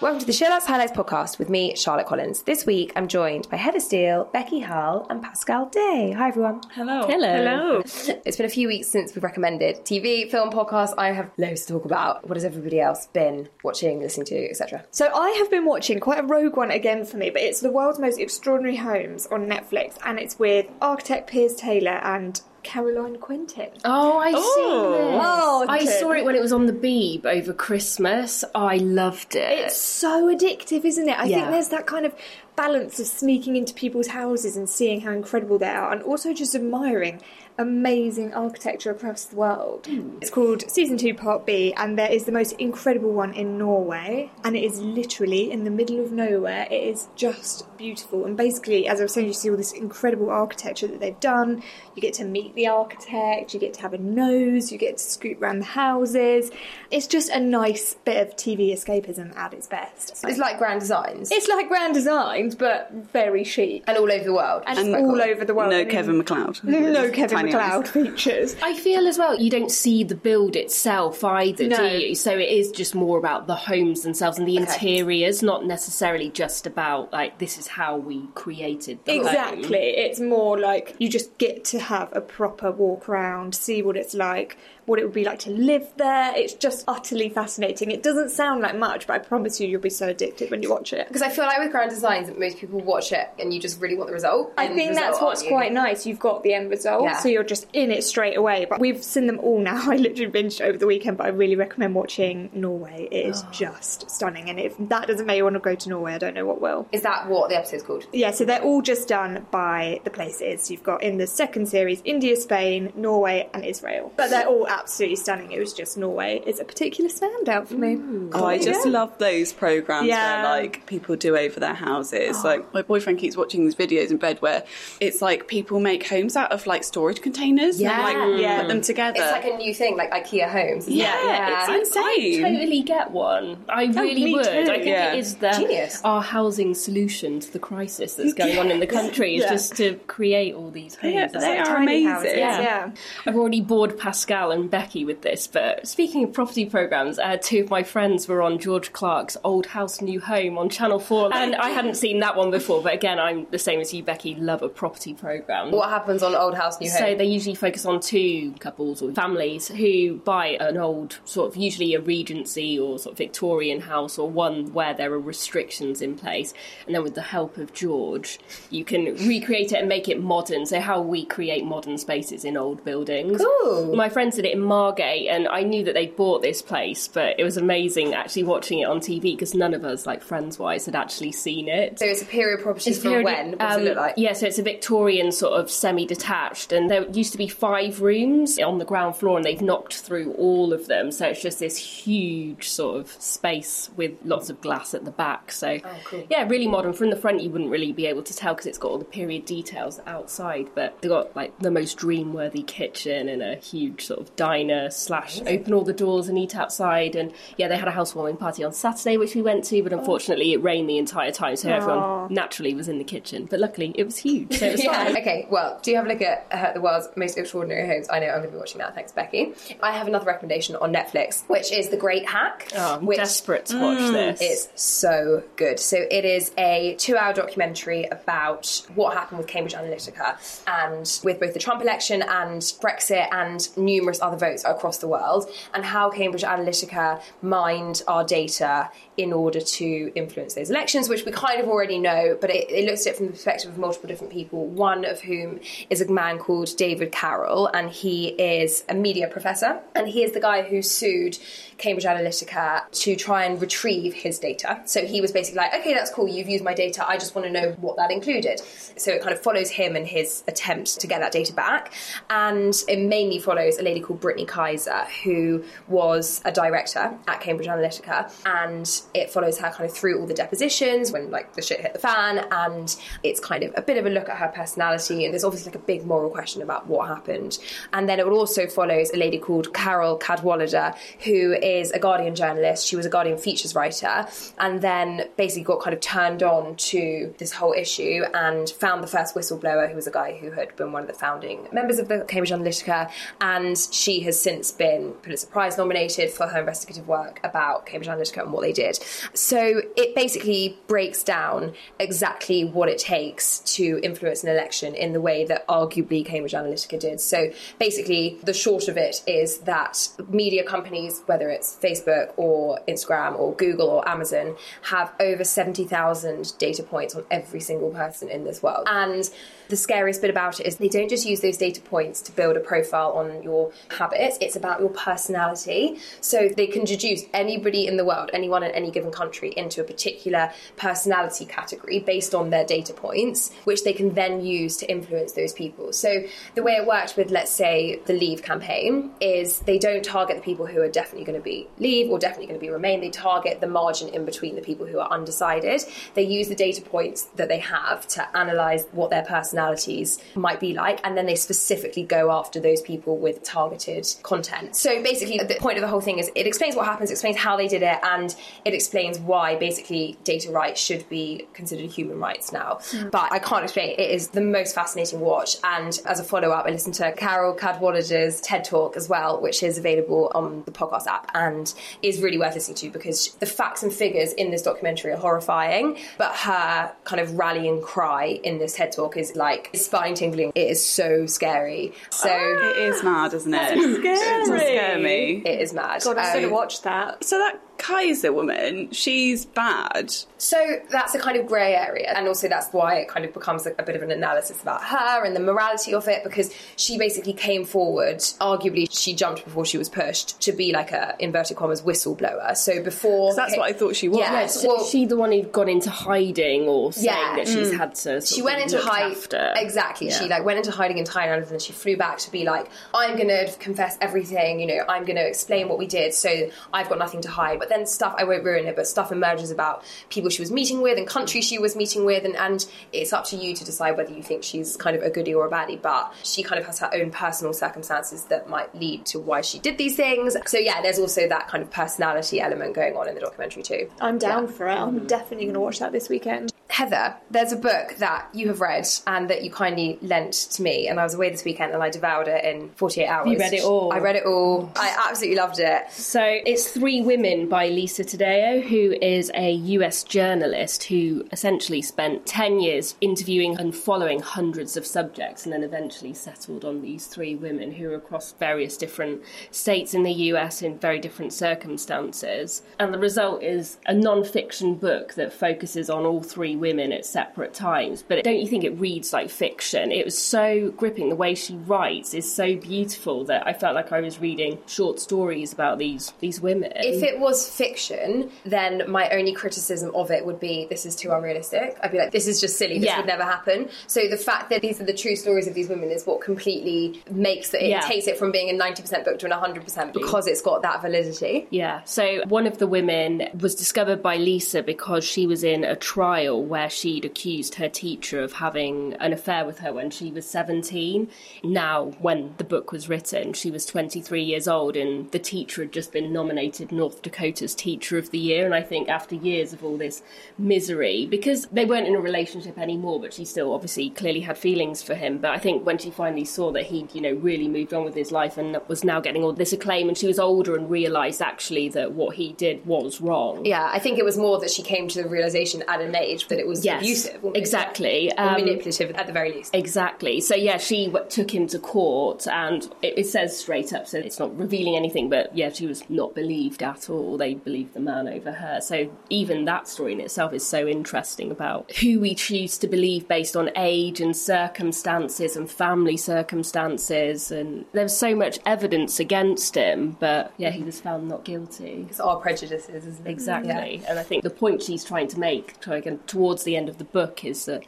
Welcome to the Sheerluxe Highlights podcast with me, Charlotte Collins. This week, I'm joined by Heather Steele, Becky Hull, and Pascal Day. Hi, everyone. Hello. Hello. Hello. It's been a few weeks since we've recommended TV, film, podcast. I have loads to talk about. What has everybody else been watching, listening to, etc.? So I have been watching quite a rogue one again for me, but it's The World's Most Extraordinary Homes on Netflix, and it's with architect Piers Taylor and Caroline Quentin. Oh, I've Oh. seen this. Oh, I saw it when it was on the Beeb over Christmas. I loved it. It's so addictive, isn't it? I think there's that kind of balance of sneaking into people's houses and seeing how incredible they are, and also just admiring amazing architecture across the world. Hmm. It's called Season 2 Part B, and there is the most incredible one in Norway, and it is literally in the middle of nowhere. It is just beautiful, and basically, as I was saying, you see all this incredible architecture that they've done. You get to meet the architect, you get to have a nose, you get to scoot around the houses. It's just a nice bit of TV escapism at its best. It's like Grand Designs. It's like grand designs, but very chic. and all over the world. And, And all over the world. I No mean, Kevin McCloud. No Kevin Eyes. features. I feel as well, you don't see the build itself either, No. do you? So it is just more about the homes themselves and the interiors, not necessarily just about, like, this is how we created the home. Exactly. It's more like you just get to have a proper walk around, see what it's like, what it would be like to live there. It's just utterly fascinating. It doesn't sound like much, but I promise you, you'll be so addicted when you watch it. Because I feel like with Grand Designs, that most people watch it and you just really want the result. I think result, that's what's quite nice. You've got the end result, Yeah. so you're just in it straight away. But we've seen them all now. I literally binged over the weekend, but I really recommend watching Norway. It is just stunning. And if that doesn't make you want to go to Norway, I don't know what will. Is that what the episode's called? Yeah, so they're all just done by the places. You've got in the second series India, Spain, Norway, and Israel. But they're all absolutely stunning. It was just Norway. It's a particular standout for me. Oh, I just Yeah. love those programs Yeah. where like people do over their houses. Oh. Like my boyfriend keeps watching these videos in bed where it's like people make homes out of like storage containers Yeah. and like Yeah. put them together. It's like a new thing, like IKEA homes. isn't yeah, it's insane. I insane. totally get one. I oh, really me would. too. I think Yeah. it is the Genius. our housing solution to the crisis that's going on in the country is Yeah. just to create all these homes. Yeah, they like are amazing. Yeah. yeah. I've already bored Pascal and Becky with this, but speaking of property programs, uh, two of my friends were on George Clarke's Old House New Home on Channel 4, and I hadn't seen that one before, but again, I'm the same as you, Becky, love a property program. What happens on Old House New Home? So they usually focus on two couples or families who buy an old, sort of usually a Regency or sort of Victorian house or one where there are restrictions in place. And then with the help of George, you can recreate it and make it modern. So how we create modern spaces in old buildings. Cool. My friends did it in Margate and I knew that they bought this place, but it was amazing actually watching it on TV because none of us, like friends wise, had actually seen it. So it's a period property from period- when? What does um, it look like? Yeah, so it's a Victorian sort of semi-detached, and there used to be five rooms on the ground floor, and they've knocked through all of them. So it's just this huge sort of space with lots of glass at the back. So cool. yeah, really modern. From the front, you wouldn't really be able to tell because it's got all the period details outside, but they've got like the most dream-worthy kitchen and a huge sort of diner slash open all the doors and eat outside. And yeah, they had a housewarming party on Saturday, which we went to, but unfortunately it rained the entire time, so everyone naturally was in the kitchen. But luckily, it was huge, so it was Yeah. fine. Okay. Well, do you have a look at uh, the world's most extraordinary homes? I know I'm going to be watching that. Thanks, Becky. I have another recommendation on Netflix, which is The Great Hack. Oh, I'm which desperate to watch this. It's so good. So it is a two-hour documentary about what happened with Cambridge Analytica and with both the Trump election and Brexit and numerous other votes across the world, and how Cambridge Analytica mined our data in order to influence those elections, which we kind of already know, but it, it looks at it from the perspective of multiple different people. One of whom is a man called David Carroll, and he is a media professor, and he is the guy who sued Cambridge Analytica to try and retrieve his data. So he was basically like, okay, that's cool, you've used my data, I just want to know what that included. So it kind of follows him and his attempt to get that data back. And it mainly follows a lady called Brittany Kaiser, who was a director at Cambridge Analytica, and it follows her kind of through all the depositions when like the shit hit the fan, and it's kind of a bit of a look at her personality, and there's obviously like a big moral question about what happened. And then it also follows a lady called Carole Cadwalladr, who is a Guardian journalist. She was a Guardian features writer, and then basically got kind of turned on to this whole issue and found the first whistleblower, who was a guy who had been one of the founding members of the Cambridge Analytica, and she has since been Pulitzer Prize nominated for her investigative work about Cambridge Analytica and what they did. So it basically breaks down exactly what it takes to influence an election in the way that arguably Cambridge Analytica did. So basically, the short of it is that media companies, whether it's Facebook or Instagram or Google or Amazon, have over 70,000 data points on every single person in this world. And the scariest bit about it is they don't just use those data points to build a profile on your habits, it's about your personality. So they can deduce anybody in the world, anyone in any given country, into a particular personality category based on their data points, which they can then use to influence those people. So the way it worked with, let's say, the Leave campaign is they don't target the people who are definitely going to be Leave or definitely going to be Remain. They target the margin in between the people who are undecided. They use the data points that they have to analyze what their personalities might be like, and then they specifically go after those people with targeted content. So basically, the point of the whole thing is it explains what happens, explains how they did it, and it explains why basically data rights should be considered human rights now. Hmm. But I can't explain. It is the most fascinating watch, and as a follow up, I listened to Carole Cadwalladr's TED Talk as well, which is available on the podcast app and is really worth listening to because the facts and figures in this documentary are horrifying, but her kind of rallying cry in this TED Talk is like spine tingling. It is so scary. So It is mad, isn't it? It scare me. It is mad. God, I'm going to Um, watch that. So that Kaiser woman, she's bad. So that's a kind of grey area, and also that's why it kind of becomes a, a bit of an analysis about her and the morality of it, because she basically came forward. Arguably, she jumped before she was pushed to be like a inverted commas whistleblower. So before That's what I thought she was. Yeah, So well, she the one who'd gone into hiding or saying Yeah. that she's had to. She went into looked hiding after. exactly Yeah. she like went into hiding in thailand and then she flew back to be like i'm gonna confess everything you know i'm gonna explain what we did so i've got nothing to hide but then stuff i won't ruin it but stuff emerges about people she was meeting with and countries she was meeting with and, and it's up to you to decide whether you think she's kind of a goodie or a baddie but she kind of has her own personal circumstances that might lead to why she did these things so yeah there's also that kind of personality element going on in the documentary too I'm down Yeah. for it. I'm mm-hmm. definitely going to watch that this weekend. Heather, there's a book that you have read and that you kindly lent to me, and I was away this weekend and I devoured it in 48 hours. You read it all? I read it all. I absolutely loved it. So it's Three Women by Lisa Taddeo, who is a US journalist who essentially spent 10 years interviewing and following hundreds of subjects and then eventually settled on these three women who are across various different states in the US in very different circumstances. And the result is a non fiction book that focuses on all three women at separate times. But don't you think it reads like fiction? It was so gripping. The way she writes is so beautiful that I felt like I was reading short stories about these these women. If it was fiction, then my only criticism of it would be this is too unrealistic. I'd be like, this is just silly. This Yeah. would never happen. So the fact that these are the true stories of these women is what completely makes it, it Yeah. takes it from being a 90% book to an 100% because it's got that validity. Yeah. So one of the women was discovered by Lisa because she was in a trial where she'd accused her teacher of having an affair with her when she was 17. Now, when the book was written, she was 23 years old and the teacher had just been nominated North Dakota's Teacher of the Year. And I think after years of all this misery, because they weren't in a relationship anymore, but she still obviously clearly had feelings for him. But I think when she finally saw that he'd, you know, really moved on with his life and was now getting all this acclaim and she was older and realised actually that what he did was wrong. Yeah, I think it was more that she came to the realization at an age that it was Yes, abusive. exactly. Um, manipulative at the very least. Exactly. So yeah, she w- took him to court, and it, it says straight up, so it's not revealing anything. But yeah, she was not believed at all. They believed the man over her. So even that story in itself is so interesting about who we choose to believe based on age and circumstances and family circumstances. And there's so much evidence against him, but yeah, he was found not guilty. It's our prejudices, isn't it? Exactly. Yeah. And I think the point she's trying to make try- again, towards the end of the book is that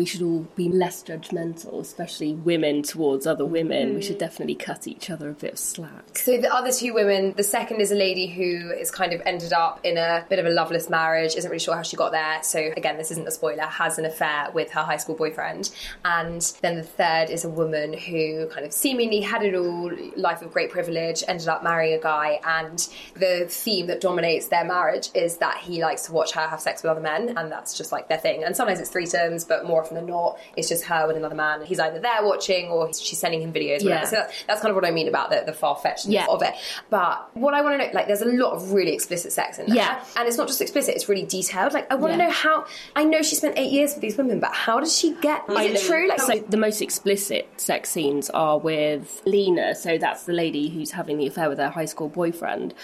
we should all be less judgmental, especially women towards other women. We should mm-hmm. definitely cut each other a bit of slack. So the other two women, the second is a lady who is kind of ended up in a bit of a loveless marriage, isn't really sure how she got there. So again, this isn't a spoiler, has an affair with her high school boyfriend. And then the third is a woman who kind of seemingly had it all, life of great privilege, ended up marrying a guy. And the theme that dominates their marriage is that he likes to watch her have sex with other men, and that's just like their thing. And sometimes it's threesomes, but more often than not, it's just her with another man. He's either there watching or she's sending him videos. Yeah. So that's, that's kind of what I mean about the, the far fetchedness Yeah. of it. But what I want to know, like, there's a lot of really explicit sex in there. Yeah. And it's not just explicit, it's really detailed. Like, I want to Yeah. know how, I know she spent eight years with these women, but how does she get, is it true? Like, So the most explicit sex scenes are with Lena, so that's the lady who's having the affair with her high school boyfriend.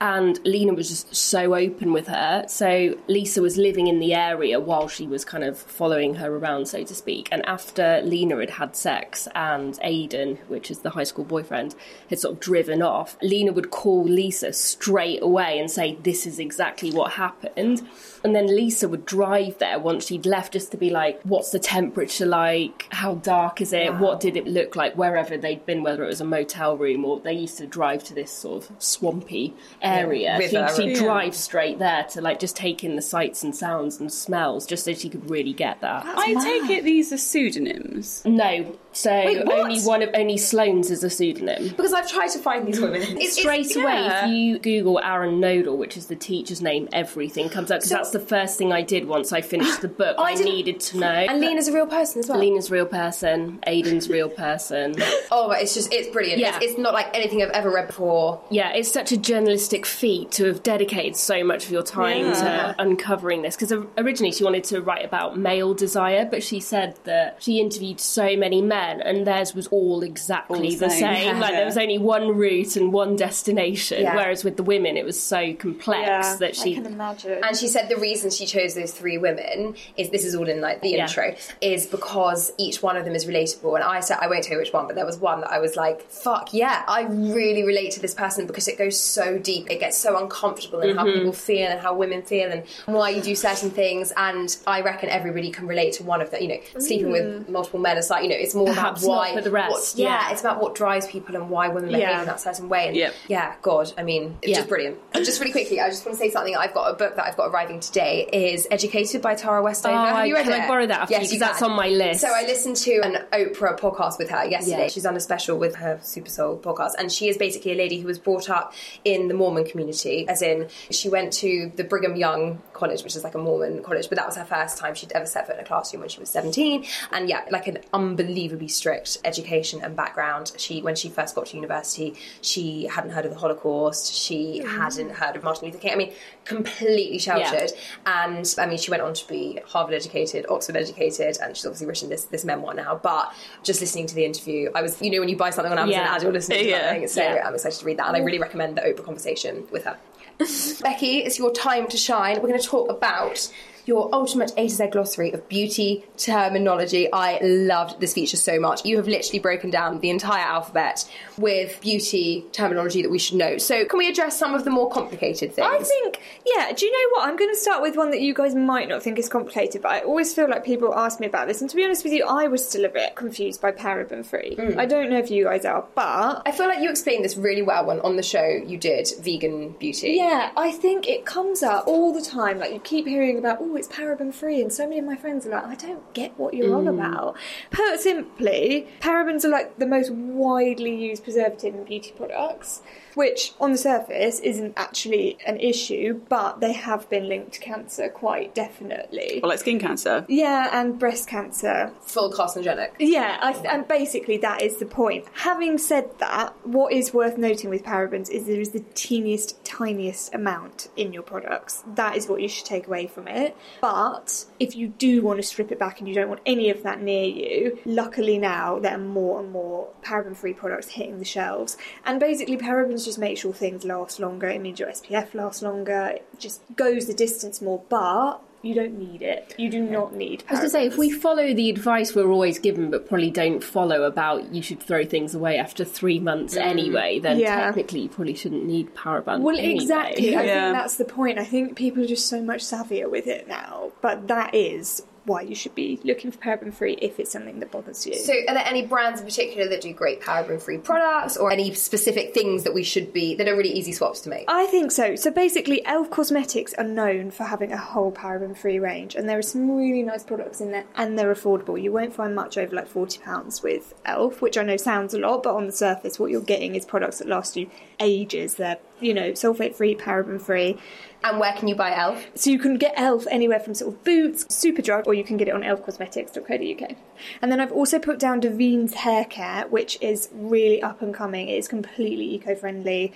And Lena was just so open with her. So Lisa was living in the area while she was kind of following her around, so to speak. And after Lena had had sex and Aidan, which is the high school boyfriend, had sort of driven off, Lena would call Lisa straight away and say, This is exactly what happened. And then Lisa would drive there once she'd left just to be like, What's the temperature like? How dark is it? What did it look like wherever they'd been, whether it was a motel room or they used to drive to this sort of swampy area. river. she'd, she'd Yeah. drive straight there to like just take in the sights and sounds and smells just so she could really get that. I take it these are pseudonyms. No, so Wait, only one of only Sloane's is a pseudonym. because I've tried to find these women. It's, Straight it's, away, yeah. if you Google Aaron Knodel, which is the teacher's name, everything comes up because So- that's the first thing I did once I finished the book. Oh, I I, needed to know. And Lena's a real person as well. Lena's real person, Aidan's real person. Oh, it's just, it's brilliant. Yeah. It's, it's not like anything I've ever read before. Yeah, it's such a journalistic feat to have dedicated so much of your time Yeah. to uncovering this. Because originally she wanted to write about male desire, but she said that she interviewed so many men and theirs was all exactly All the the same, same. yeah. Like there was only one route and one destination. Yeah. Whereas with the women, it was so complex Yeah, that she I can imagine. And she said the reason she chose those three women is this is all in like the Yeah. intro is because each one of them is relatable. And I said I won't tell you which one, but there was one that I was like, fuck yeah, I really relate to this person because it goes so deep. It gets so uncomfortable in how mm-hmm. people feel and how women feel and why you do certain things. And I reckon everybody can relate to one of them. You know, sleeping with mm. multiple men is like you know it's more Perhaps about why the rest, what- yeah, yeah. it's about what drives people and why women behave Yeah. in that certain way. And Yep. yeah, God, I mean, it's just brilliant. And just really quickly, I just want to say something. I've got a book that I've got arriving today. Is Educated by Tara Westover. Oh, Have you read can it? I borrow that off you? that's can. on my list. So I listened to an Oprah podcast with her yesterday. Yeah. She's done a special with her Super Soul podcast, and she is basically a lady who was brought up in the Mormon community. As in, she went to the Brigham Young College, which is like a Mormon college, but that was her first time she'd ever set foot in a classroom when she was seventeen. And yeah, like an unbelievably strict education and background. She, when she first got to university, she hadn't heard of the Holocaust. She mm. hadn't heard of Martin Luther King. I mean, completely sheltered. And I mean, she went on to be Harvard educated, Oxford educated, and she's obviously written this this memoir now. But just listening to the interview, I was, you know, when you buy something on Amazon Yeah. as you're listening to Yeah. something, so Yeah. I'm excited to read that, and I really recommend the Oprah conversation with her. Becky, it's your time to shine. We're going to talk about your ultimate A to Z glossary of beauty terminology. I loved this feature so much. You have literally broken down the entire alphabet with beauty terminology that we should know. So, can we address some of the more complicated things? I think, yeah, do you know what? I'm going to start with one that you guys might not think is complicated, but I always feel like people ask me about this. And to be honest with you, I was still a bit confused by paraben free. Hmm. I don't know if you guys are, but I feel like you explained this really well when on the show you did vegan beauty. Yeah, I think it comes up all the time. Like you keep hearing about, oh, Oh, it's paraben free, and so many of my friends are like, I don't get what you're on mm. about. Put simply, parabens are like the most widely used preservative in beauty products, which on the surface isn't actually an issue, but they have been linked to cancer quite definitely. Or like skin cancer. Yeah, and breast cancer. Full carcinogenic. Yeah, I th- and basically that is the point. Having said that, what is worth noting with parabens is there is the teeniest, tiniest amount in your products. That is what you should take away from it. But if you do want to strip it back and you don't want any of that near you, luckily now there are more and more paraben-free products hitting the shelves. And basically, parabens just make sure things last longer. It means your SPF lasts longer. It just goes the distance more, but. You don't need it. You do not need. I was going to say, if we follow the advice we're always given, but probably don't follow about you should throw things away after three months mm-hmm. anyway, then Yeah. technically you probably shouldn't need paraben. Well, anyway. exactly. I think that's the point. I think people are just so much savvier with it now. But that is why you should be looking for paraben free if it's something that bothers you. So, are there any brands in particular that do great paraben-free products, or any specific things that we should be that are really easy swaps to make? I think so. So basically, Elf Cosmetics are known for having a whole paraben free range, and there are some really nice products in there, and they're affordable. You won't find much over like £40 with Elf, which I know sounds a lot, but on the surface, what you're getting is products that last you ages. They're, you know, sulfate free, paraben free. And where can you buy Elf? So you can get Elf anywhere from sort of Boots, Superdrug, or you can get it on elfcosmetics.co.uk. And then I've also put down Davines Hair Care, which is really up and coming. It is completely eco-friendly.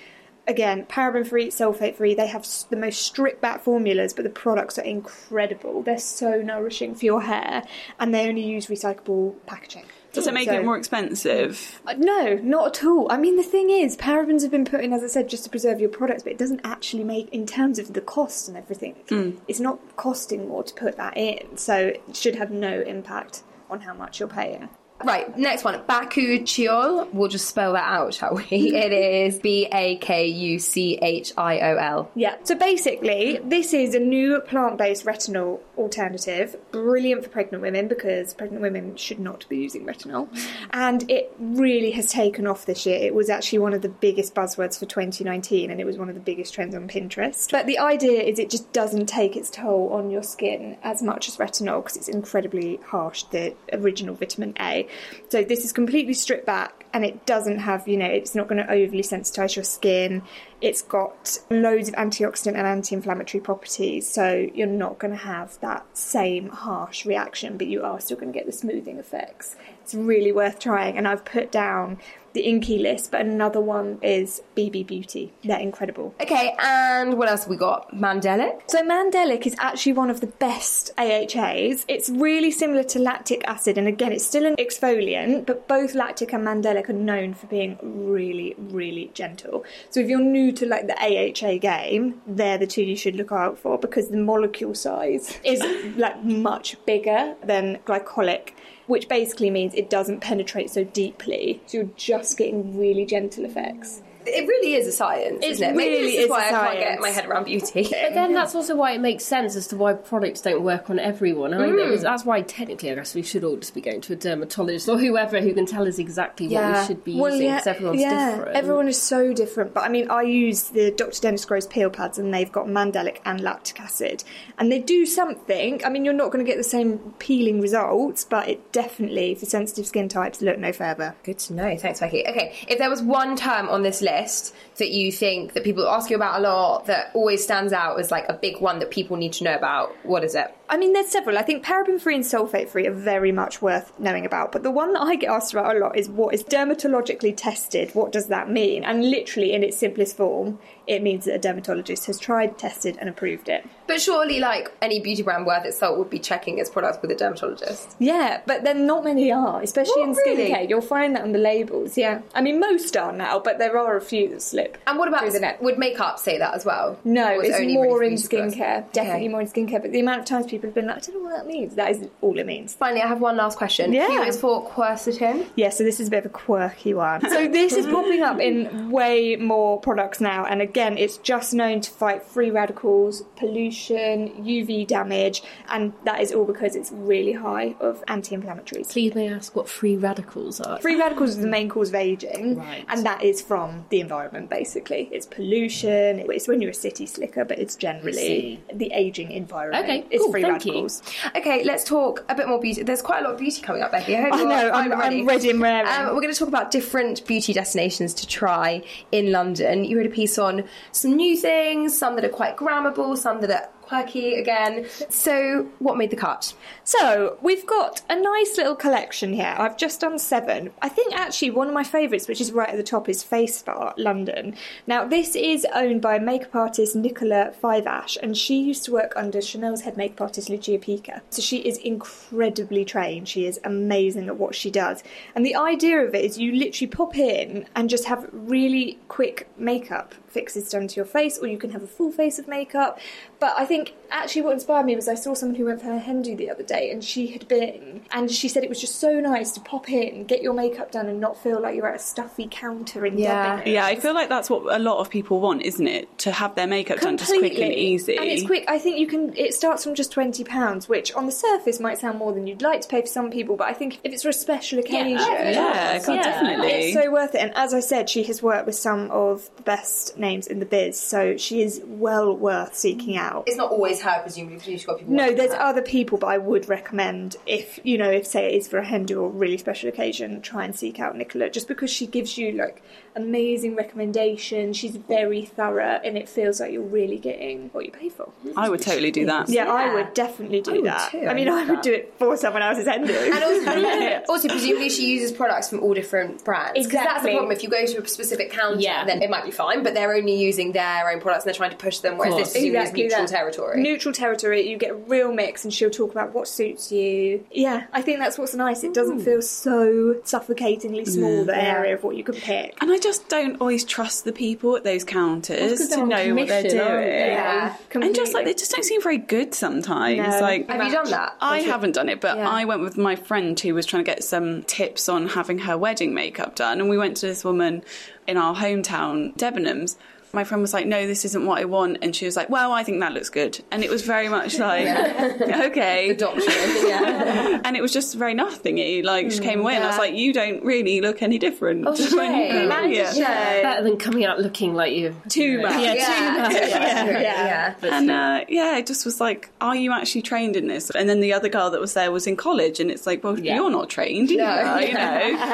Again, paraben free, sulfate free. They have the most stripped back formulas, but the products are incredible. They're so nourishing for your hair, and they only use recyclable packaging. Does it make So- it more expensive? Uh, No, not at all. I mean, the thing is, parabens have been put in, as I said, just to preserve your products, but it doesn't actually make, in terms of the cost and everything, it's not costing more to put that in, so it should have no impact on how much you're paying. Right, next one. Bakuchiol. We'll just spell that out, shall we? it is B A K U C H I O L. Yeah, so basically, this is a new plant based retinol alternative, brilliant for pregnant women because pregnant women should not be using retinol. And it really has taken off this year. It was actually one of the biggest buzzwords for 2019 and it was one of the biggest trends on Pinterest. But the idea is it just doesn't take its toll on your skin as much as retinol because it's incredibly harsh, the original vitamin A. So this is completely stripped back and it doesn't have, you know, it's not going to overly sensitize your skin. It's got loads of antioxidant and anti inflammatory properties, so you're not going to have that same harsh reaction, but you are still going to get the smoothing effects. It's really worth trying, and I've put down the Inkey list, but another one is BB Beauty. They're incredible. Okay, and what else have we got? Mandelic. So Mandelic is actually one of the best AHAs. It's really similar to lactic acid, and again, it's still an exfoliant, but both lactic and Mandelic are known for being really, really gentle. So if you're new to like the AHA game, they're the two you should look out for because the molecule size is like much bigger than glycolic. Which basically means it doesn't penetrate so deeply, so you're just getting really gentle effects. It really is a science, It isn't it? Maybe really this is, why I can't get my head around beauty. But then that's also why it makes sense as to why products don't work on everyone. I mean, was, that's why technically, I guess we should all just be going to a dermatologist or whoever who can tell us exactly what we should be using because everyone's yeah, different. Everyone is so different. But I mean, I use the Dr. Dennis Gross peel pads, and they've got mandelic and lactic acid, and they do something. I mean, you're not going to get the same peeling results, but it definitely, for sensitive skin types, look no further. Good to know. Thanks, Becky. Okay, if there was one term on this list that you think that people ask you about a lot that always stands out as like a big one that people need to know about, what is it? I mean, there's several. I think paraben free and sulfate free are very much worth knowing about. But the one that I get asked about a lot is what is dermatologically tested? What does that mean? And literally, in its simplest form, it means that a dermatologist has tried, tested, and approved it. But surely, like any beauty brand worth its salt would be checking its products with a dermatologist. Yeah, but then not many are, especially in really? skincare. You'll find that on the labels. Yeah, I mean most are now, but there are a few that slip. And what about through the net? would makeup say that as well? No, Or is it it's only more really in for beauty products? skincare. Definitely Okay. more in skincare. But the amount of times people have been like, I don't know what that means. That is all it means. Finally, I have one last question. Yeah. Q is for quercetin. Yeah, so this is a bit of a quirky one. So this is popping up in way more products now, and again, it's just known to fight free radicals, pollution, UV damage, and that is all because it's really high of anti-inflammatories. Please may I ask what free radicals are? Free radicals is the main cause of aging, Right. and that is from the environment basically. It's pollution, it's when you're a city slicker, but it's generally the aging environment. Okay, it's cool, free thank you. Radicals. Okay, let's talk a bit more beauty. There's quite a lot of beauty coming up, Becky. I, hope I you're- know, I'm, I'm ready and raring. Um, we're going to talk about different beauty destinations to try in London. You wrote a piece on some new things, some that are quite grammable, some that are quirky again. So, what made the cut? So we've got a nice little collection here. I've just done seven. I think actually one of my favourites, which is right at the top, is Face Spa London. Now this is owned by makeup artist Nicola Fiveash, and she used to work under Chanel's head makeup artist Lucia Pica. So she is incredibly trained. She is amazing at what she does. And the idea of it is you literally pop in and just have really quick makeup fixes done to your face, or you can have a full face of makeup. But I think think actually what inspired me was I saw someone who went for her hen do the other day and she had been and she said it was just so nice to pop in, get your makeup done and not feel like you're at a stuffy counter in Yeah. Debenhams. Yeah, I feel like that's what a lot of people want, isn't it? To have their makeup done just quick and easy. And it's quick. I think you can. It starts from just twenty pounds, which on the surface might sound more than you'd like to pay for some people, but I think if it's for a special occasion, Yeah, God, Yeah. definitely. it's so worth it. And as I said, she has worked with some of the best names in the biz, so she is well worth seeking out. It's not always her, presumably, because she's got people. No, there's her. other people, but I would recommend if you know, if say it is for a hen do or really special occasion, try and seek out Nicola, just because she gives you like amazing recommendations. She's very thorough, and it feels like you're really getting what you pay for. I would totally do that. Yeah, I would definitely do would that. too, I mean, I I would that. do it for someone else's hen do. And also, also, presumably, she uses products from all different brands. Because that's the problem. If you go to a specific counter, Yeah. then it might be fine, but they're only using their own products and they're trying to push them, whereas this course. Exactly is neutral that. territory. Neutral territory, you get a real mix, and she'll talk about what suits you. Yeah, I think that's what's nice. It doesn't feel so suffocatingly small, the area of what you can pick. And I just don't always trust the people at those counters they're to know what they're doing. they? yeah. And just like they just don't seem very good sometimes. No. Like Have you done that? I haven't done it, but Yeah. I went with my friend who was trying to get some tips on having her wedding makeup done, and we went to this woman in our hometown, Debenhams. My friend was like, "No, this isn't what I want," and she was like, "Well, I think that looks good," and it was very much like, "Okay." The doctrine, yeah. And it was just very nothingy. Like she came away, and I was like, "You don't really look any different." Oh, when you shame. go here." Yeah. Better than coming out looking like you. Too much. Yeah, Yeah, too much. yeah, Yeah. yeah. But And uh, yeah, it just was like, are you actually trained in this? And then the other girl that was there was in college, and it's like, well, Yeah. you're not trained, No. either, you know.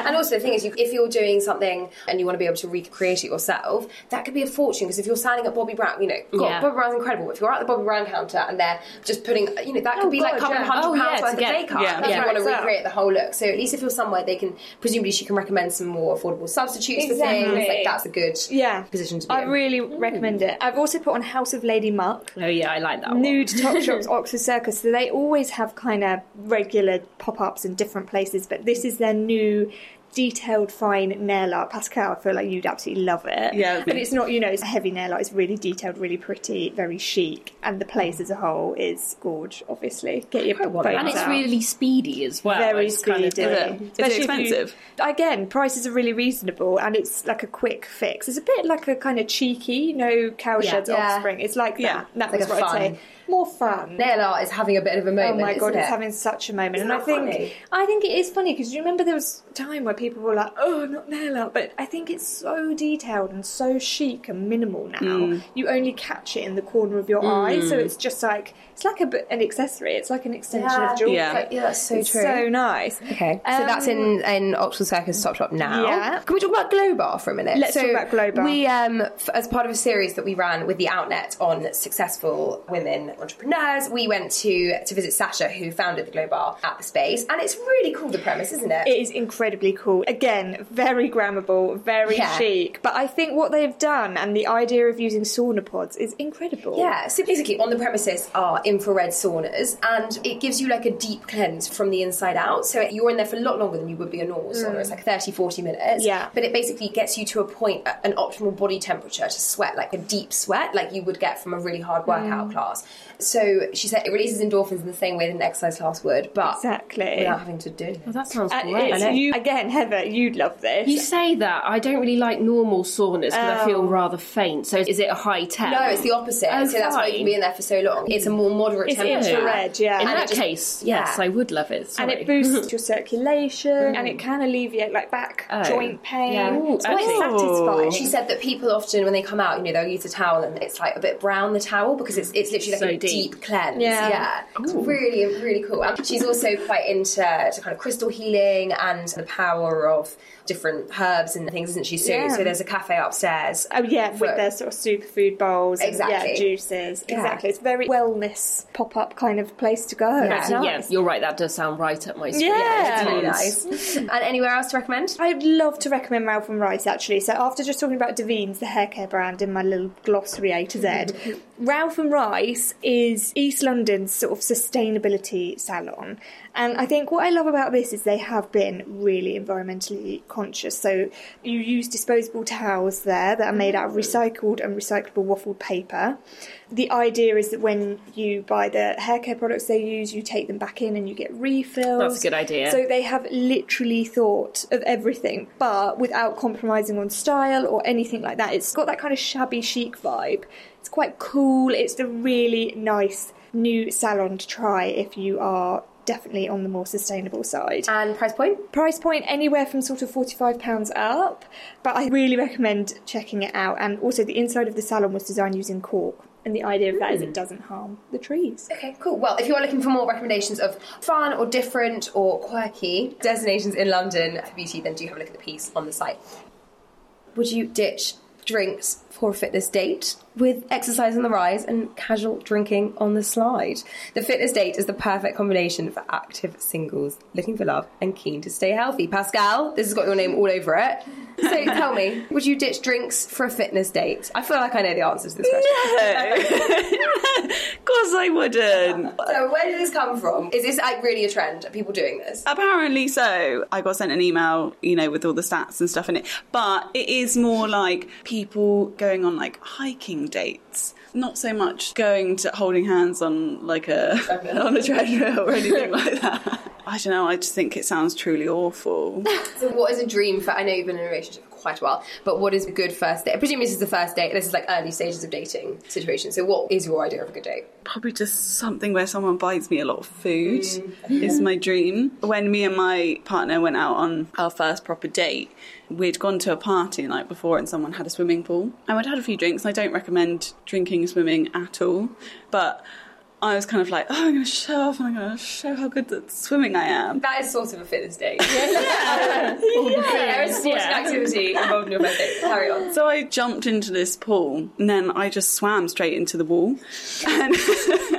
and also the thing is, if you're doing something and you want to be able to recreate it yourself, that could be a fortune. Because if you're signing at Bobbi Brown, you know, God, Yeah. Bobbi Brown's incredible. If you're at the Bobbi Brown counter and they're just putting, you know, that could Oh, be like a couple of yeah. hundred Oh, pounds yeah, worth of get- makeup. Yeah. if Yeah. you want to recreate the whole look. So at least if you're somewhere, they can presumably she can recommend some more affordable substitutes for things. Like that's a good Yeah. position to be I in. really recommend it. I've also put on House of Lady Muck. Oh yeah, I like that one. Nude Top Shops, Oxford Circus. So they always have kind of regular pop ups in different places, but this is their new detailed fine nail art. Pascal, I feel like you'd absolutely love it. Yeah. But it's not, you know, it's a heavy nail art. It's really detailed, really pretty, very chic. And the place as a whole is gorge, obviously. Get your and it's out. really speedy as well. very It's kind speedy. of- Is it if you- expensive? again, prices are really reasonable, and it's like a quick fix. It's a bit like a kind of cheeky, you know, cowshed's Yeah. offspring. It's like Yeah. that. Was like what I'd say. More fun. Nail art is having a bit of a moment. Oh my god, isn't it's it? having such a moment, Isn't and I think funny? I think it is funny because you remember there was a time where people were like, "Oh, not nail art," but I think it's so detailed and so chic and minimal now. Mm. You only catch it in the corner of your eye, so it's just like it's like a an accessory. It's like an extension Yeah. of jewelry. Yeah. Yeah, that's so It's true. So nice. Okay, so Um, that's in in Oxford Circus Top Shop now. Yeah. Can we talk about Glow Bar for a minute? Let's so talk about Glow Bar. We, um, f- as part of a series that we ran with the Outnet on successful women entrepreneurs, we went to to visit Sasha, who founded the Glow Bar at the space, and it's really cool. The premise, isn't it? It is incredibly cool. Again, very grammable, very Yeah. chic. But I think what they've done and the idea of using sauna pods is incredible. Yeah, so basically on the premises are infrared saunas and it gives you like a deep cleanse from the inside out. So you're in there for a lot longer than you would be a normal sauna. Mm. It's like 30, 40 minutes. Yeah. But it basically gets you to a point, an optimal body temperature to sweat, like a deep sweat, like you would get from a really hard workout mm. class. So she said it releases endorphins in the same way that an exercise class would, but Exactly. without having to do Well, that sounds great. it's- you, again, Heather, you'd love this. You say that. I don't really like normal saunas because I feel Oh. rather faint. So is it a high temp? No, it's the opposite. Oh, so that's why you can be in there for so long. It's a more moderate It's temperature. infrared, yeah. In And that just- case, yeah. yes, I would love it. and it boosts your circulation and it mm. can alleviate like back Oh. joint pain. Yeah. Ooh, it's quite actually- satisfying. She said that people often, when they come out, you know, they'll use a towel and it's like a bit brown, the towel, because it's, it's literally like So a deep. deep, cleanse. Yeah. Yeah. It's really, really cool. And she's also quite into to kind of crystal healing and the power of different herbs and things, isn't she, Sue? Yeah. So there's a cafe upstairs. Oh yeah, for- with their sort of superfood bowls, and, Exactly. yeah, juices. Yeah. Exactly, it's very wellness pop-up kind of place to go. It's yeah, nice. you're right. That does sound right up my street. Yeah. It's really nice. and anywhere else to recommend? I'd love to recommend Ralph and Rice actually. So after just talking about Davines, the hair care brand, in my little glossary A to Z, Ralph and Rice is East London's sort of sustainability salon. And I think what I love about this is they have been really environmentally conscious. So you use disposable towels there that are made out of mm. recycled and recyclable waffled paper. The idea is that when you buy the hair care products they use, you take them back in and you get refills. That's a good idea. So they have literally thought of everything, but without compromising on style or anything like that. It's got that kind of shabby chic vibe. It's quite cool. It's a really nice new salon to try if you are definitely on the more sustainable side. And price point? Price point anywhere from sort of £45 up, but I really recommend checking it out. And also, the inside of the salon was designed using cork. And the idea of that is it mm. doesn't harm the trees. Okay, cool. Well, if you are looking for more recommendations of fun or different or quirky destinations in London for beauty, then do have a look at the piece on the site. Would you ditch drinks for a fitness date with exercise on the rise and casual drinking on the slide? The fitness date is the perfect combination for active singles looking for love and keen to stay healthy. Pascal, this has got your name all over it. So tell me, would you ditch drinks for a fitness date? I feel like I know the answer to this question. of course I wouldn't. So where did this come from? Is this like really a trend? Are people doing this? Apparently so. I got sent an email, you know, with all the stats and stuff in it. But it is more like people going on like hiking dates. Not so much going to holding hands on like a on a treadmill or anything like that. I don't know, I just think it sounds truly awful. So what is a dream for? I know you've been in a relationship for quite a while, but what is a good first date? I presume this is the first date. This is like early stages of dating situation. So what is your idea of a good date? Probably just something where someone buys me a lot of food mm. is my dream. When me and my partner went out on our first proper date, we'd gone to a party the night before and someone had a swimming pool. And we'd had a few drinks. And I don't recommend drinking swimming at all. But I was kind of like, oh, I'm going to show off and I'm going to show how good at swimming I am. That is sort of a fitness day. yeah. There is sports Yeah. activity involved in your date. Carry on. So I jumped into this pool and then I just swam straight into the wall. And,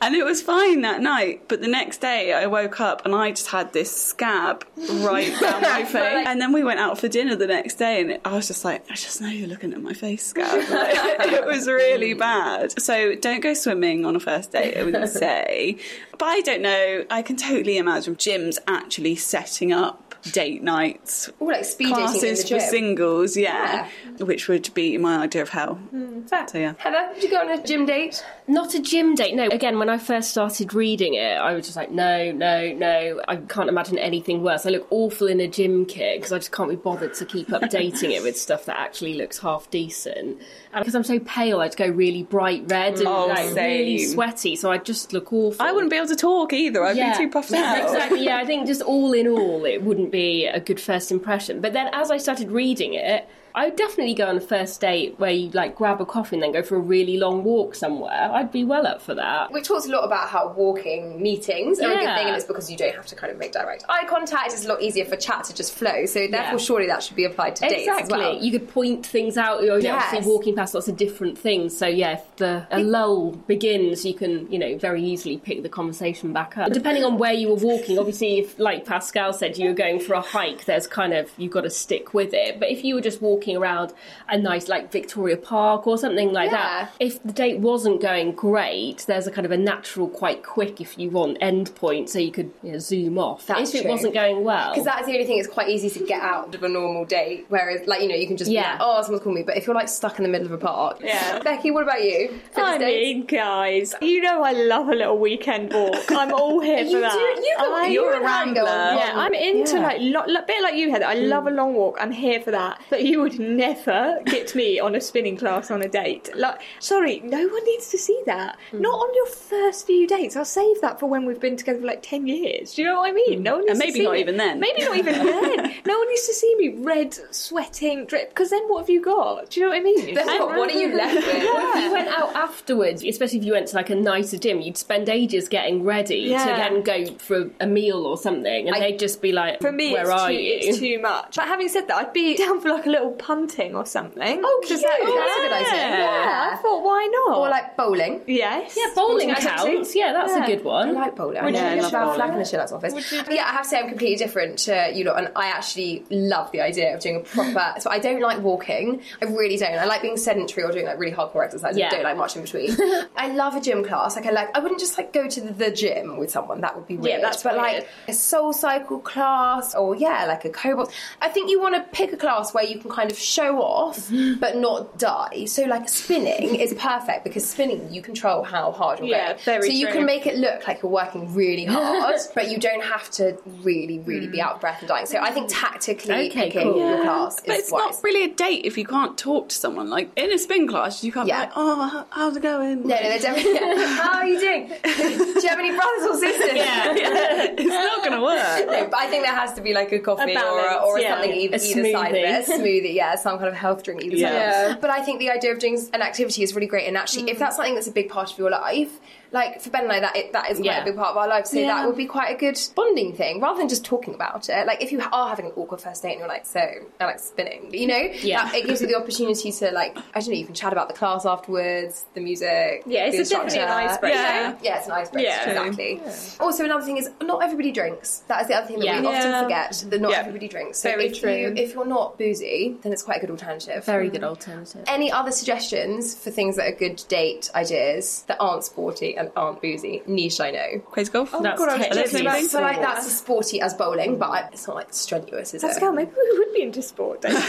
and it was fine that night. But the next day I woke up and I just had this scab right down my face. And then we went out for dinner the next day and I was just like, I just know you're looking at my face scab. Like, it was really bad. So don't go swimming on a first date, I would say. But I don't know. I can totally imagine gyms actually setting up date nights All like speed dating in classes the for singles, yeah, which would be my idea of hell. Hmm, fair. So, yeah. Heather, would you go on a gym date? Not a gym date, no. Again, when I first started reading it, I was just like, no, no, no. I can't imagine anything worse. I look awful in a gym kit because I just can't be bothered to keep updating it with stuff that actually looks half decent. And because I'm so pale, I'd go really bright red and Oh, like really sweaty, so I'd just look awful. I wouldn't be able to talk either. I'd be too puffed out. Exactly. Yeah, I think just all in all, it wouldn't be a good first impression. But then, as I started reading it, I would definitely go on a first date where you like grab a coffee and then go for a really long walk somewhere. I'd be well up for that. We talked a lot about how walking meetings are a good thing, and it's because you don't have to kind of make direct eye contact. It's a lot easier for chat to just flow. So therefore, Yeah. surely that should be applied to dates as Exactly. well. You could point things out. Oh, You're Yes. obviously walking past lots of different things. So yeah, if the a lull begins, you can you know very easily pick the conversation back up. Depending on where you were walking, obviously, if like Pascal said, you were going for a hike, there's kind of you've got to stick with it. But if you were just walking around a nice like Victoria Park or something like Yeah. that, if the date wasn't going great, there's a kind of a natural, quite quick, if you want, end point, so you could you know, zoom off. That's if it wasn't going well, Because that's the only thing. It's quite easy to get out of a normal date. Whereas, like you know, you can just Yeah. be like, "Oh, someone's calling me." But if you're like stuck in the middle of a park, Yeah. Becky, what about you? Fitness I dates? mean, guys, you know I love a little weekend walk. I'm all here for You that. do. You go. I- you're a a rambler. rambler. Yeah, I'm into Yeah. like lo- lo- bit like you, Heather. I hmm. love a long walk. I'm here for that. But you would never get me on a spinning class on a date. Like, sorry, no one needs to see that. Hmm. Not on your first few dates. I'll save that for when we've been together for like ten years. Do you know what I mean? Hmm. No one needs And to maybe see not me. even then. Maybe not even then. No one needs to see me red, sweating, drip. Because then what have you got? Do you know what I mean? Then what, what are you left with? If you went out afterwards, especially if you went to like a nicer gym, you'd spend ages getting ready to then go for a meal or something, and I- they'd just be like, For me, "Where are too, you?" it's too much. But having said that, I'd be down for like a little punting or something. Oh, Does cute. that- That's a good idea. Yeah. I thought, why why not? Or like bowling. yes. Yeah, bowling Sporting counts. Yeah, that's Yeah. a good one. I like bowling. Would I you know love Siobhan bowling? Flack in the Sheerluxe office. Yeah, I have to say I'm completely different to you lot, and I actually love the idea of doing a proper. so I don't like walking. I really don't. I like being sedentary or doing like really hardcore exercise. Yeah. I don't like much in between. I love a gym class. Like I like. I wouldn't just like go to the, the gym with someone. That would be weird. that's but weird. like a soul cycle class or yeah, like a cobalt. I think you want to pick a class where you can kind of show off but not die. So like spinning is perfect because spinning you control how hard you're Yeah, going. very so you can make it look like you're working really hard, but you don't have to really, really be hmm. out of breath and dying. So I think tactically Okay, picking cool. your class But is it's wise. not really a date if you can't talk to someone. Like in a spin class, you can't Yeah. be like, "Oh, how's it going?" no, no, they're definitely. How are you doing? Do you have any brothers or sisters? Yeah. it's not going to work. No, but I think there has to be like a coffee A or, a, balance, or yeah. something either, either side of it. A smoothie. Smoothie, yeah, some kind of health drink either Yeah. Yeah. But I think the idea of doing an activity is really great. And actually, Mm. if that's something that's a big part of your life, like for Ben and I, that it, that is quite Yeah. a big part of our life. So Yeah. that would be quite a good bonding thing, rather than just talking about it. Like if you are having an awkward first date and you're like, so I like spinning, you know, Yeah. that- it gives you the opportunity to like, I don't know, you can chat about the class afterwards, the music. Yeah, it's definitely an icebreaker. Yeah. Yeah, it's an icebreaker. Yeah. exactly. Also, another thing is not everybody drinks. That is the other thing that we often forget that not everybody drinks. So Very if true. you if you're not boozy, then it's quite a good alternative. Very hmm. good alternative. Any other suggestions for things that are good date ideas that aren't sporty and aren't boozy? Niche, I know. Quiz golf. Oh that's God, I was technically just about I to feel like that's as sporty as bowling, but it's not like strenuous, is it? Pascal, maybe we would be into sport. Don't you?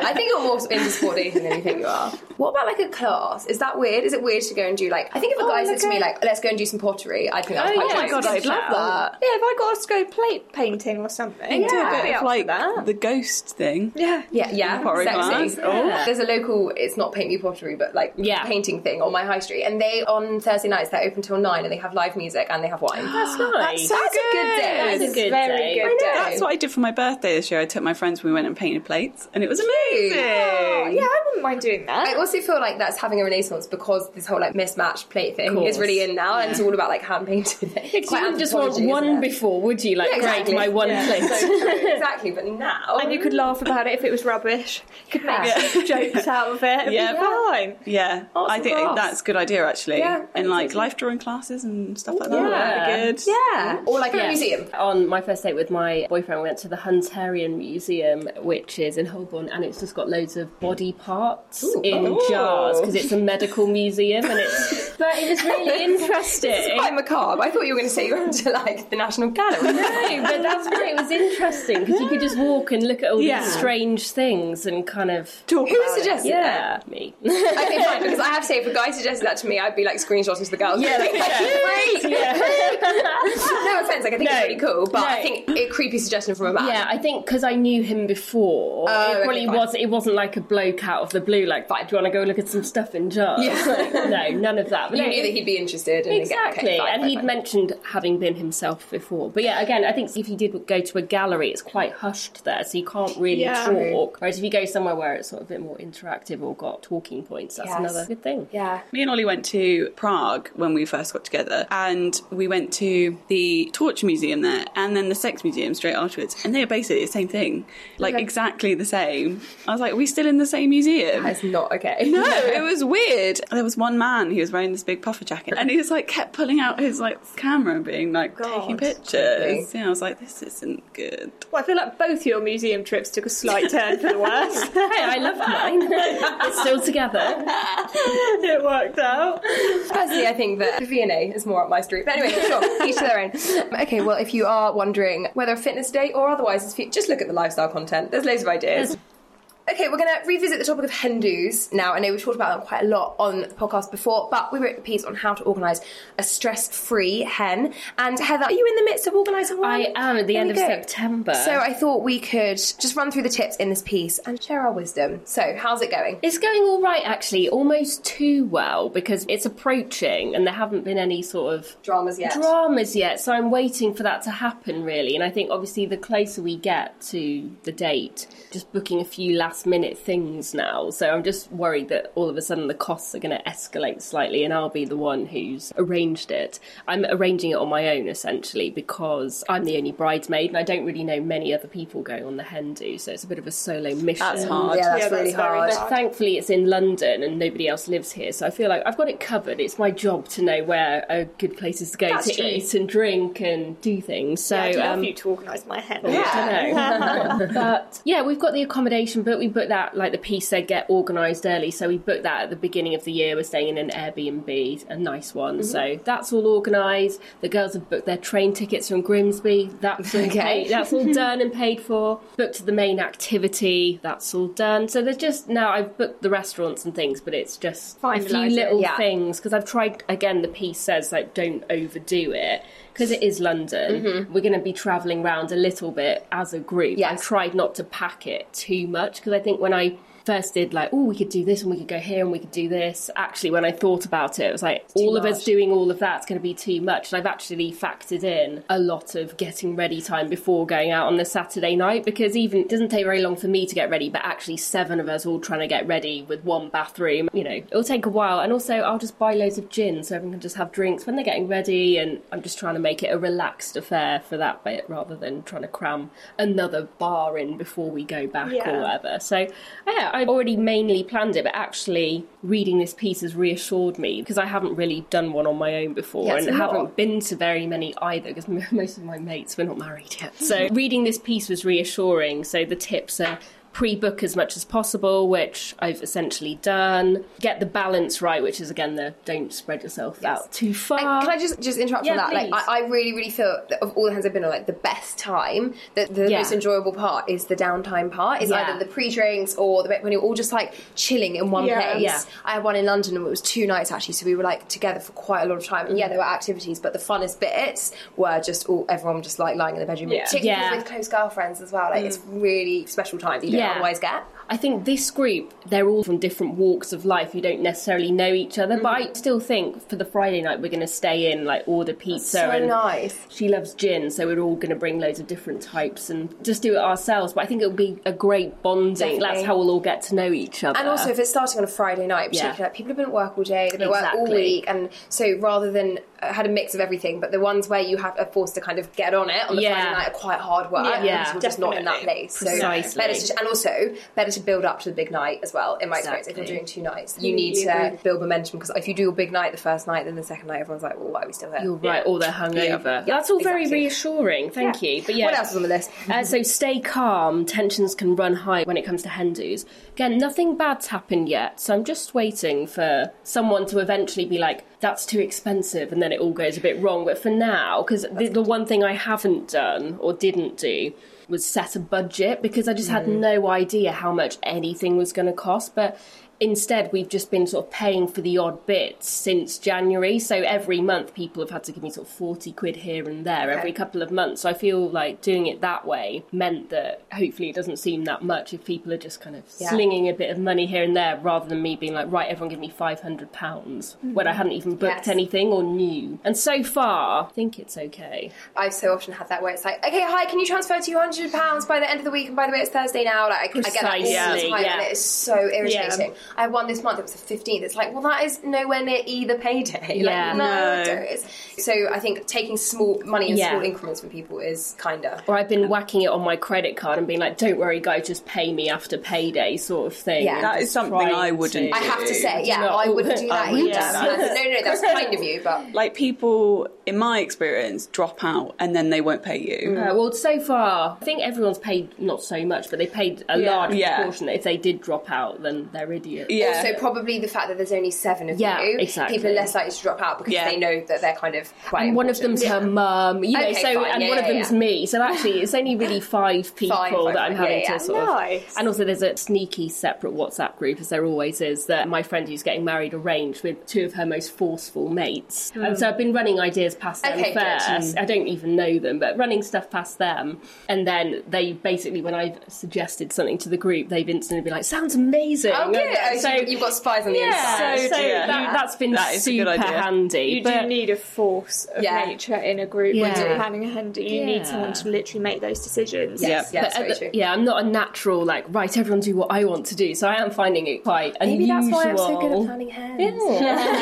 I think you're more into sport dating than you think you are. What about like a class? Is that weird? Is it weird to go and do like? I think if a Oh, guy said to me like, "Let's go and do some pottery," oh, I think that's Oh, quite yeah, Oh my nice. god, I'd love that. yeah, if I got us to go plate painting or something, Yeah. do a I'd bit of like that. the ghost thing. Yeah. Yeah, yeah, Pottery sexy. class. Oh. There's a local, it's not Paint Me Pottery, but like Yeah. painting thing on my high street, and they on Thursday nights they're open till nine, and they have live music and they have wine. That's nice. so That's a good day. That's a good very day. good I know. day. That's what I did for my birthday this year. I took my friends, we went and painted plates, and it was amazing. Oh, yeah, I wouldn't mind doing that. I also feel like that's having a renaissance because this whole like mismatched plate thing is really in now, and it's all about like hand painted. You wouldn't just want one before, would you? Like, Yeah, exactly. great, my one Yeah. plate. So exactly, but now and you could laugh about it if it was rubbish. You could make Yeah. jokes out of it. It'd Yeah. fine. Yeah, Arts I think crafts. that's a good idea actually. Yeah, and like life drawing classes and stuff like that. yeah. That'd be good. yeah, or like a museum. On my first date with my boyfriend, we went to the Hunterian Museum, which is in Holborn, and it's just got loads of body parts in Ooh. jars because it's a medical museum, and it's. But it was really interesting. Quite macabre. I thought you were going to say you went to like the National Gallery. No, but that's why it was interesting because you could just walk and look at all Yeah. these strange things and kind of Talk Who about it. suggested yeah, me. Okay, fine. Because I have to say, if a guy suggested that to me, I'd be like screenshotting to the girls. Yeah, like, great. no offense, like I think No. it's really cool, but I No. think a creepy suggestion from a man. Yeah, I think because I knew him before, Oh, it okay, probably fine. was. It wasn't like a bloke out of the blue, like, "Fine, do you want to go look at some stuff in jars?" Yeah. Like, no, none of that. But You no, knew that he'd be interested. And Exactly, okay, fine, and fine, he'd fine. mentioned having been himself before. But yeah, again, I think if you did go to a gallery, it's quite hushed there, so you can't really Yeah. talk. Whereas if you go somewhere where it's sort of a bit more interactive or got talking points, that's Yes. another good thing. Yeah. Me and Ollie went to Prague when we first got together, and we went to the Torture Museum there, and then the Sex Museum straight afterwards, and they are basically the same thing, like Okay. exactly the same. I was like, "Are we still in the same museum?" That's not okay. No, it was weird. There was one man who was wearing this big puffer jacket, and he was like kept pulling out his like camera and being like taking God. pictures. Yeah, I was like, this isn't good. Well, I feel like both your museum trips took a slight turn for the worse. Hey, I loved mine. it's still together. it worked out. Personally, I think that V&A is more up my street. But anyway, sure, each to their own. Okay, well, if you are wondering whether a fitness date or otherwise is fit, just look at the lifestyle content. There's loads of ideas. Okay, we're going to revisit the topic of hen do's now. I know we've talked about them quite a lot on the podcast before, but we wrote a piece on how to organise a stress-free hen. And Heather, are you in the midst of organising one? I am at the end of go. September. So I thought we could just run through the tips in this piece and share our wisdom. So, how's it going? It's going all right, actually. Almost too well because it's approaching, and there haven't been any sort of Dramas yet. dramas yet. So I'm waiting for that to happen, really. And I think obviously the closer we get to the date, just booking a few last last minute things now. So I'm just worried that all of a sudden the costs are going to escalate slightly and I'll be the one who's arranged it. I'm arranging it on my own essentially because I'm the only bridesmaid and I don't really know many other people going on the hen do. So it's a bit of a solo mission. That's hard. Yeah, that's Yeah, really that's hard. hard. But thankfully, it's in London and nobody else lives here, so I feel like I've got it covered. It's my job to know where are good places to go That's to true. eat and drink and do things. So, Yeah, I'd love um, you to organise my hen. I don't know. but yeah, we've got the accommodation, but we booked that like the piece said get organised early. So we booked that at the beginning of the year. We're staying in an Airbnb, a nice one. Mm-hmm. So that's all organised. The girls have booked their train tickets from Grimsby. That's Okay. paid. That's all done and paid for. Booked the main activity. That's all done. So there's just now I've booked the restaurants and things, but it's just a few it, little yeah. things because I've tried again. The piece says like don't overdo it because it is London. Mm-hmm. We're going to be travelling around a little bit as a group. Yes. I tried not to pack it too much because I think when I first did like oh we could do this and we could go here and we could do this. Actually when i thought about it it was like all of us doing all of that's going to be too much. And i've actually factored in a lot of getting ready time before going out on the saturday night because even it doesn't take very long for me to get ready but actually seven of us all trying to get ready with one bathroom you know it'll take a while. And also i'll just buy loads of gin so everyone can just have drinks when they're getting ready and i'm just trying to make it a relaxed affair for that bit rather than trying to cram another bar in before we go back Yeah. or whatever. So yeah i've already mainly planned it but actually reading this piece has reassured me because i haven't really done one on my own before Yeah, and haven't been to very many either because most of my mates were not married yet. So reading this piece was reassuring. So the tips are pre-book as much as possible which i've essentially done get the balance right which is again the don't spread yourself out too far And can I just just interrupt Yeah, on that? please. Like, I, I really, really feel that of all the hands I've been on, like the best time, that the Yeah. most enjoyable part is the downtime part. Is Yeah. either the pre-drinks or the when you're all just like chilling in one place. Yeah. I had one in London and it was two nights actually, so we were like together for quite a lot of time. And Mm. yeah, there were activities, but the funnest bits were just all everyone just like lying in the bedroom, Yeah. particularly Yeah. with close girlfriends as well. Like it's really special time that you Yeah. Otherwise get. I think this group, they're all from different walks of life who don't necessarily know each other, but I still think for the Friday night we're going to stay in, like order pizza. So and nice. She loves gin, so we're all going to bring loads of different types and just do it ourselves. But I think it'll be a great bonding. Definitely. That's how we'll all get to know each other. And also, if it's starting on a Friday night, Yeah. like, people have been at work all day, they've been at work all week, and so rather than uh, had a mix of everything, but the ones where you have are forced to kind of get on it on the Yeah. Friday night are quite hard work. Yeah. Yeah. just not in that place. So Precisely. better to, and also better to build up to the big night as well. In my experience, if you're doing two nights, you Mm, need you to agree. build momentum because if you do a big night the first night, then the second night everyone's like, "Well, why are we still here?" You're right, or they're hungover. Yeah. That's all very reassuring. Thank Yeah. you. But yeah, What else is on the list? Uh, so stay calm. Tensions can run high when it comes to hen do's. Again, nothing bad's happened yet, so I'm just waiting for someone to eventually be like, "That's too expensive," and then it all goes a bit wrong. But for now, because the, the one thing I haven't done or didn't do was set a budget because I just had mm. no idea how much anything was going to cost. But Instead, we've just been sort of paying for the odd bits since January. So every month, people have had to give me sort of 40 quid here and there every couple of months. So I feel like doing it that way meant that hopefully it doesn't seem that much if people are just kind of Yeah. slinging a bit of money here and there rather than me being like, right, everyone give me £500 mm-hmm. when I hadn't even booked Yes. anything or knew. And so far, I think it's okay. I've so often had that where it's like, okay, hi, can you transfer two hundred pounds by the end of the week? And by the way, it's Thursday now. Like, I, I get that all the Precisely, time, yeah. and it is so irritating. I won this month. It was the fifteenth. It's like, well, that is nowhere near either payday. Yeah. like, no, No. So I think taking small money in Yeah. small increments from people is kinder. Or I've been whacking it on my credit card and being like, don't worry, guys, just pay me after payday, sort of thing. Yeah. That is something I wouldn't I have to say, yeah, No. I wouldn't do that I either. do that. no, no, that's kind of you, but Like people, in my experience, drop out and then they won't pay you. Uh, well, so far, I think everyone's paid not so much, but they paid a Yeah. large Yeah. proportion. If they did drop out, then they're idiots. Yeah. also probably the fact that there's only seven of Yeah, you, exactly. people are less likely to drop out because Yeah. they know that they're kind of quite. And one of important. them's her mum, you know. Okay, so fine. and Yeah, one of them's yeah. me. So actually, it's only really five people Fine, fine, that I'm having Yeah, yeah. to sort of. And also, there's a sneaky separate WhatsApp group, as there always is, that my friend who's getting married arranged with two of her most forceful mates. Hmm. And so I've been running ideas past them Okay, good. first. I don't even know them, but running stuff past them, and then they basically, when I've suggested something to the group, they've instantly been like, "Sounds amazing!" Oh, good. And, Oh, so, so you've got spies on the yeah, inside. so, dear. that, that's been That is a super good idea. handy. You but do need a force of Yeah. nature in a group when you're planning a hen. You Yeah. need someone to literally make those decisions. Yes, Yeah. yeah, that's very uh, true. yeah, I'm not a natural like right. Everyone do what I want to do, so I am finding it quite unusual. Maybe that's why I'm so good at planning hens.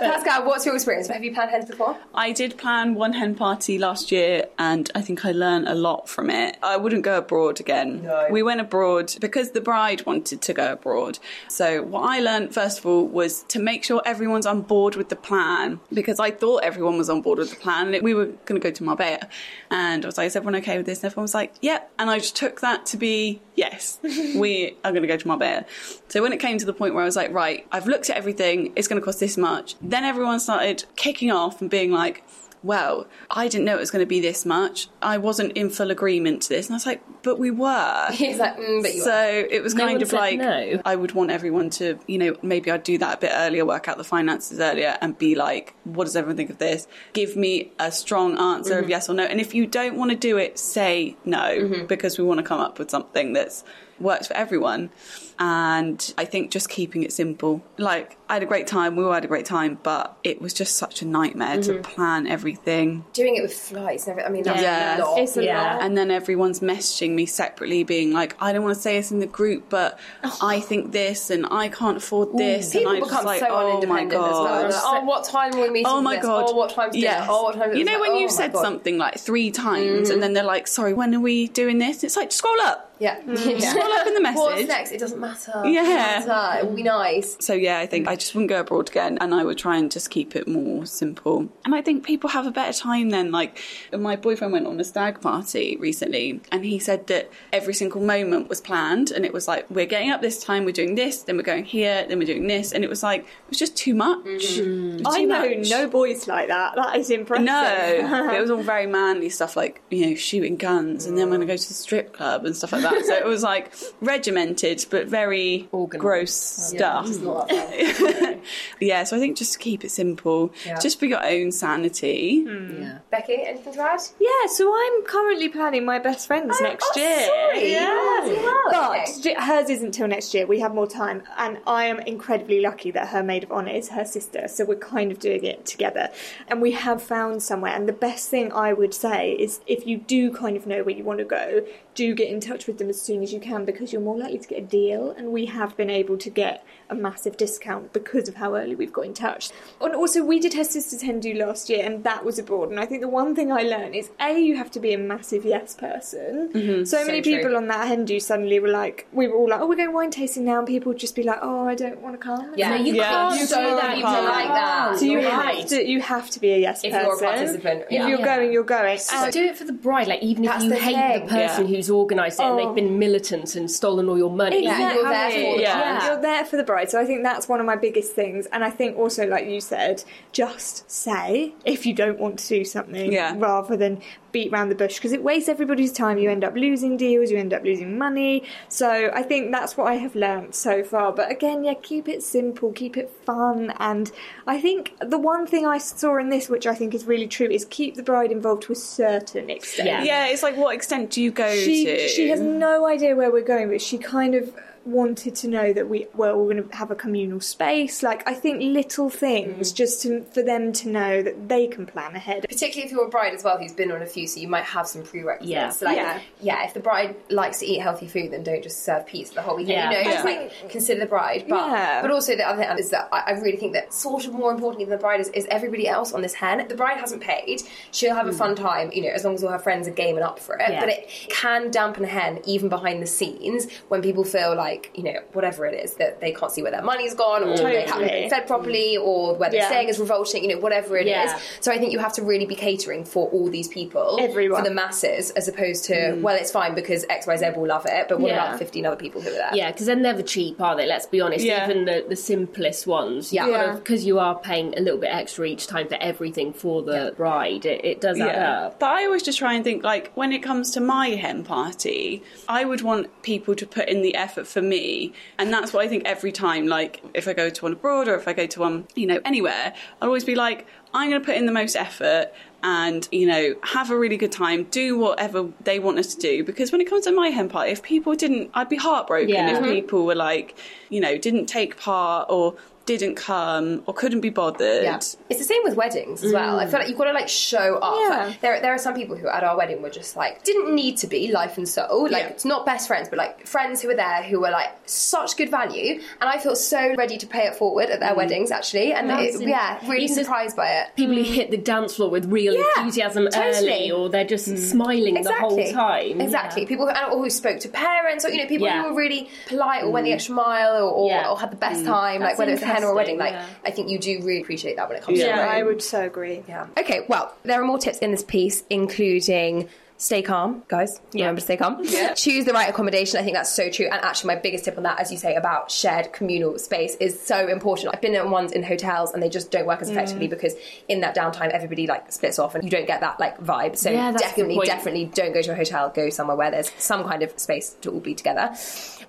Pascal, what's your experience? Have you planned hens before? I did plan one hen party last year and I think I learned a lot from it. I wouldn't go abroad again. No. We went abroad because the bride wanted to go abroad. So what I learned first of all was to make sure everyone's on board with the plan because I thought everyone was on board with the plan. We were going to go to Marbella and I was like, is everyone okay with this? And everyone was like, yep. And I just took that to be, yes, we are going to go to Marbella. So when it came to the point where I was like, right, I've looked at everything, it's going to cost this much. Then everyone started kicking off and being like, well, I didn't know it was going to be this much. I wasn't in full agreement to this. And I was like, but we were. He's like, mm, but you So are. it was No kind of like no. I would want everyone to, you know, maybe I'd do that a bit earlier, work out the finances earlier, and be like, what does everyone think of this? Give me a strong answer Mm-hmm. of yes or no. And if you don't want to do it, say no, Mm-hmm. because we want to come up with something that's works for everyone. And I think just keeping it simple. Like I had a great time, we all had a great time, but it was just such a nightmare Mm-hmm. to plan everything. Doing it with flights and everything. I mean, that's Yeah. a lot. It's a Yeah. lot. And then everyone's messaging me separately, being like, I don't want to say this in the group, but I think this and I can't afford this. People and I just become like, so oh my unindependent as well. Like, oh, what time will we meeting? Oh my god! Oh, what time's dinner? Yes. Oh, what time? You know like, when oh you've said God. something like three times, and then they're like, "Sorry, when are we doing this?" It's like scroll up. Yeah. yeah. Scroll up in the What's next? It doesn't matter. Yeah. It doesn't matter. It will be nice. So yeah, I think I just wouldn't go abroad again, and I would try and just keep it more simple. And I think people have a better time then. Like my boyfriend went on a stag party recently, and he said that every single moment was planned, and it was like we're getting up this time, we're doing this, then we're going here, then we're doing this, and it was like it was just too much. Mm. It was I know much. no boys like that. That is impressive. No, it was all very manly stuff like, you know, shooting guns and then we're going to go to the strip club and stuff like that. So it was like regimented but very Organised. gross stuff. It's not that fun. Yeah, so I think just keep it simple, Yeah. just for your own sanity. Hmm. Yeah. Becky, anything to add? Yeah, so I'm currently planning my best friends oh, next oh, year. sorry. Yeah. Oh, wow, But okay. hers isn't till next year. We have more time. And I am incredibly lucky that her maid of honour is her sister. So we're kind of doing it together. And we have found somewhere. And the best thing I would say is if you do kind of know where you want to go, do get in touch with them as soon as you can because you're more likely to get a deal. And we have been able to get a massive discount because of how early we've got in touch. And also, we did her sister's hen do last year, and that was abroad. And I think the one thing I learned is A, you have to be a massive yes person. Mm-hmm. So, many true. people on that hen do suddenly were like, we were all like, oh, we're going wine tasting now, and people would just be like, oh, I don't want to come. Yeah, No, you Yeah. can't You do can't that. You like that. So you You're have to you have to be a yes If person. you're a participant, If you're Yeah. going, you're going. So do it for the bride, like even if you the hate thing. the person Yeah. Who's organised it and Oh. they've been militant and stolen all your money. Yeah, you're there for the Yeah. bride. You're there for the bride. So I think that's one of my biggest things. And I think also, like you said, just say if you don't want to do something Yeah. rather than beat around the bush because it wastes everybody's time. You end up losing deals, you end up losing money. So I think that's what I have learnt so far. But again, yeah, keep it simple, keep it fun. And I think the one thing I saw in this, which I think is really true, is keep the bride involved to a certain extent Yeah. Yeah, it's like what extent do you go she to? she has no idea where we're going, but she kind of wanted to know that we well we're going to have a communal space. Like I think little things mm. just to, for them to know that they can plan ahead. particularly if you're a bride as well who's been on a few, so you might have some prerequisites. Yeah. Like, Yeah. yeah. if the bride likes to eat healthy food, then don't just serve pizza the whole weekend. Yeah. You know, Yeah. just like consider the bride. But Yeah. but also the other thing is that I, I really think that sort of more importantly than the bride is, is everybody else on this hen. The bride hasn't paid. She'll have a mm. fun time, you know, as long as all her friends are game and up for it. Yeah. But it can dampen a hen even behind the scenes when people feel like, you know, whatever it is, that they can't see where their money's gone or they haven't been fed properly or where they're Yeah. staying is revolting, you know, whatever it is. Yeah. So I think you have to really be catering for all these people, Everyone. for the masses, as opposed to mm. well, it's fine because X, Y, Z will love it, but what Yeah. about the fifteen other people who are there? Yeah, because they're never cheap, are they? Let's be honest. Yeah. Even the, the simplest ones. Yeah. Yeah. Because you are paying a little bit extra each time for everything for the bride. It, it does add up. But I always just try and think like when it comes to my hen party, I would want people to put in the effort for me. And that's what I think every time, like if I go to one abroad or if I go to one, you know, anywhere, I'll always be like, I'm going to put in the most effort and you know have a really good time do whatever they want us to do because when it comes to my hen party if people didn't i'd be heartbroken Yeah. if people were like you know didn't take part or didn't come or couldn't be bothered Yeah. It's the same with weddings as well. I mm. feel like you've got to like show up. Yeah. There, there are some people who at our wedding were just like didn't need to be life and soul. Like Yeah. it's not best friends, but like friends who were there who were like such good value. And I feel so ready to pay it forward at their mm. weddings actually. And it, yeah, really It's surprised by it. People who mm. hit the dance floor with real Yeah, enthusiasm totally. early, or they're just smiling the whole time. Exactly. Yeah. People who, and- or who spoke to parents, or you know, people Yeah. who were really polite or went the extra mile, or, or, Yeah. or had the best time. Like That's whether it's a hen or a wedding, like interesting, I think you do really appreciate that when it comes Yeah. to Yeah. I would so agree. Yeah. Okay, well, there are more tips in this piece, including stay calm, guys. Yeah. Remember to stay calm. Yeah. Choose the right accommodation. I think that's so true. And actually, my biggest tip on that, as you say, about shared communal space is so important. I've been in ones in hotels and they just don't work as Mm. effectively because in that downtime, everybody like splits off and you don't get that like vibe. So Yeah, that's a good definitely, definitely don't go to a hotel. Go somewhere where there's some kind of space to all be together.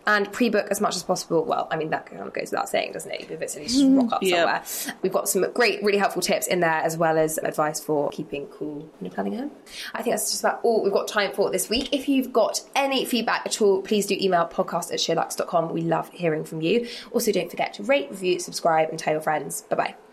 And pre-book as much as possible. Well, I mean that kind of goes without saying, doesn't it? You'd be a bit silly to just rock up Yeah. somewhere. We've got some great, really helpful tips in there, as well as advice for keeping cool when you're planning a home. I think that's just about all we've got time for this week. If you've got any feedback at all, please do email podcast at sheerluxe.com. We love hearing from you. Also, don't forget to rate, review, subscribe, and tell your friends. Bye bye.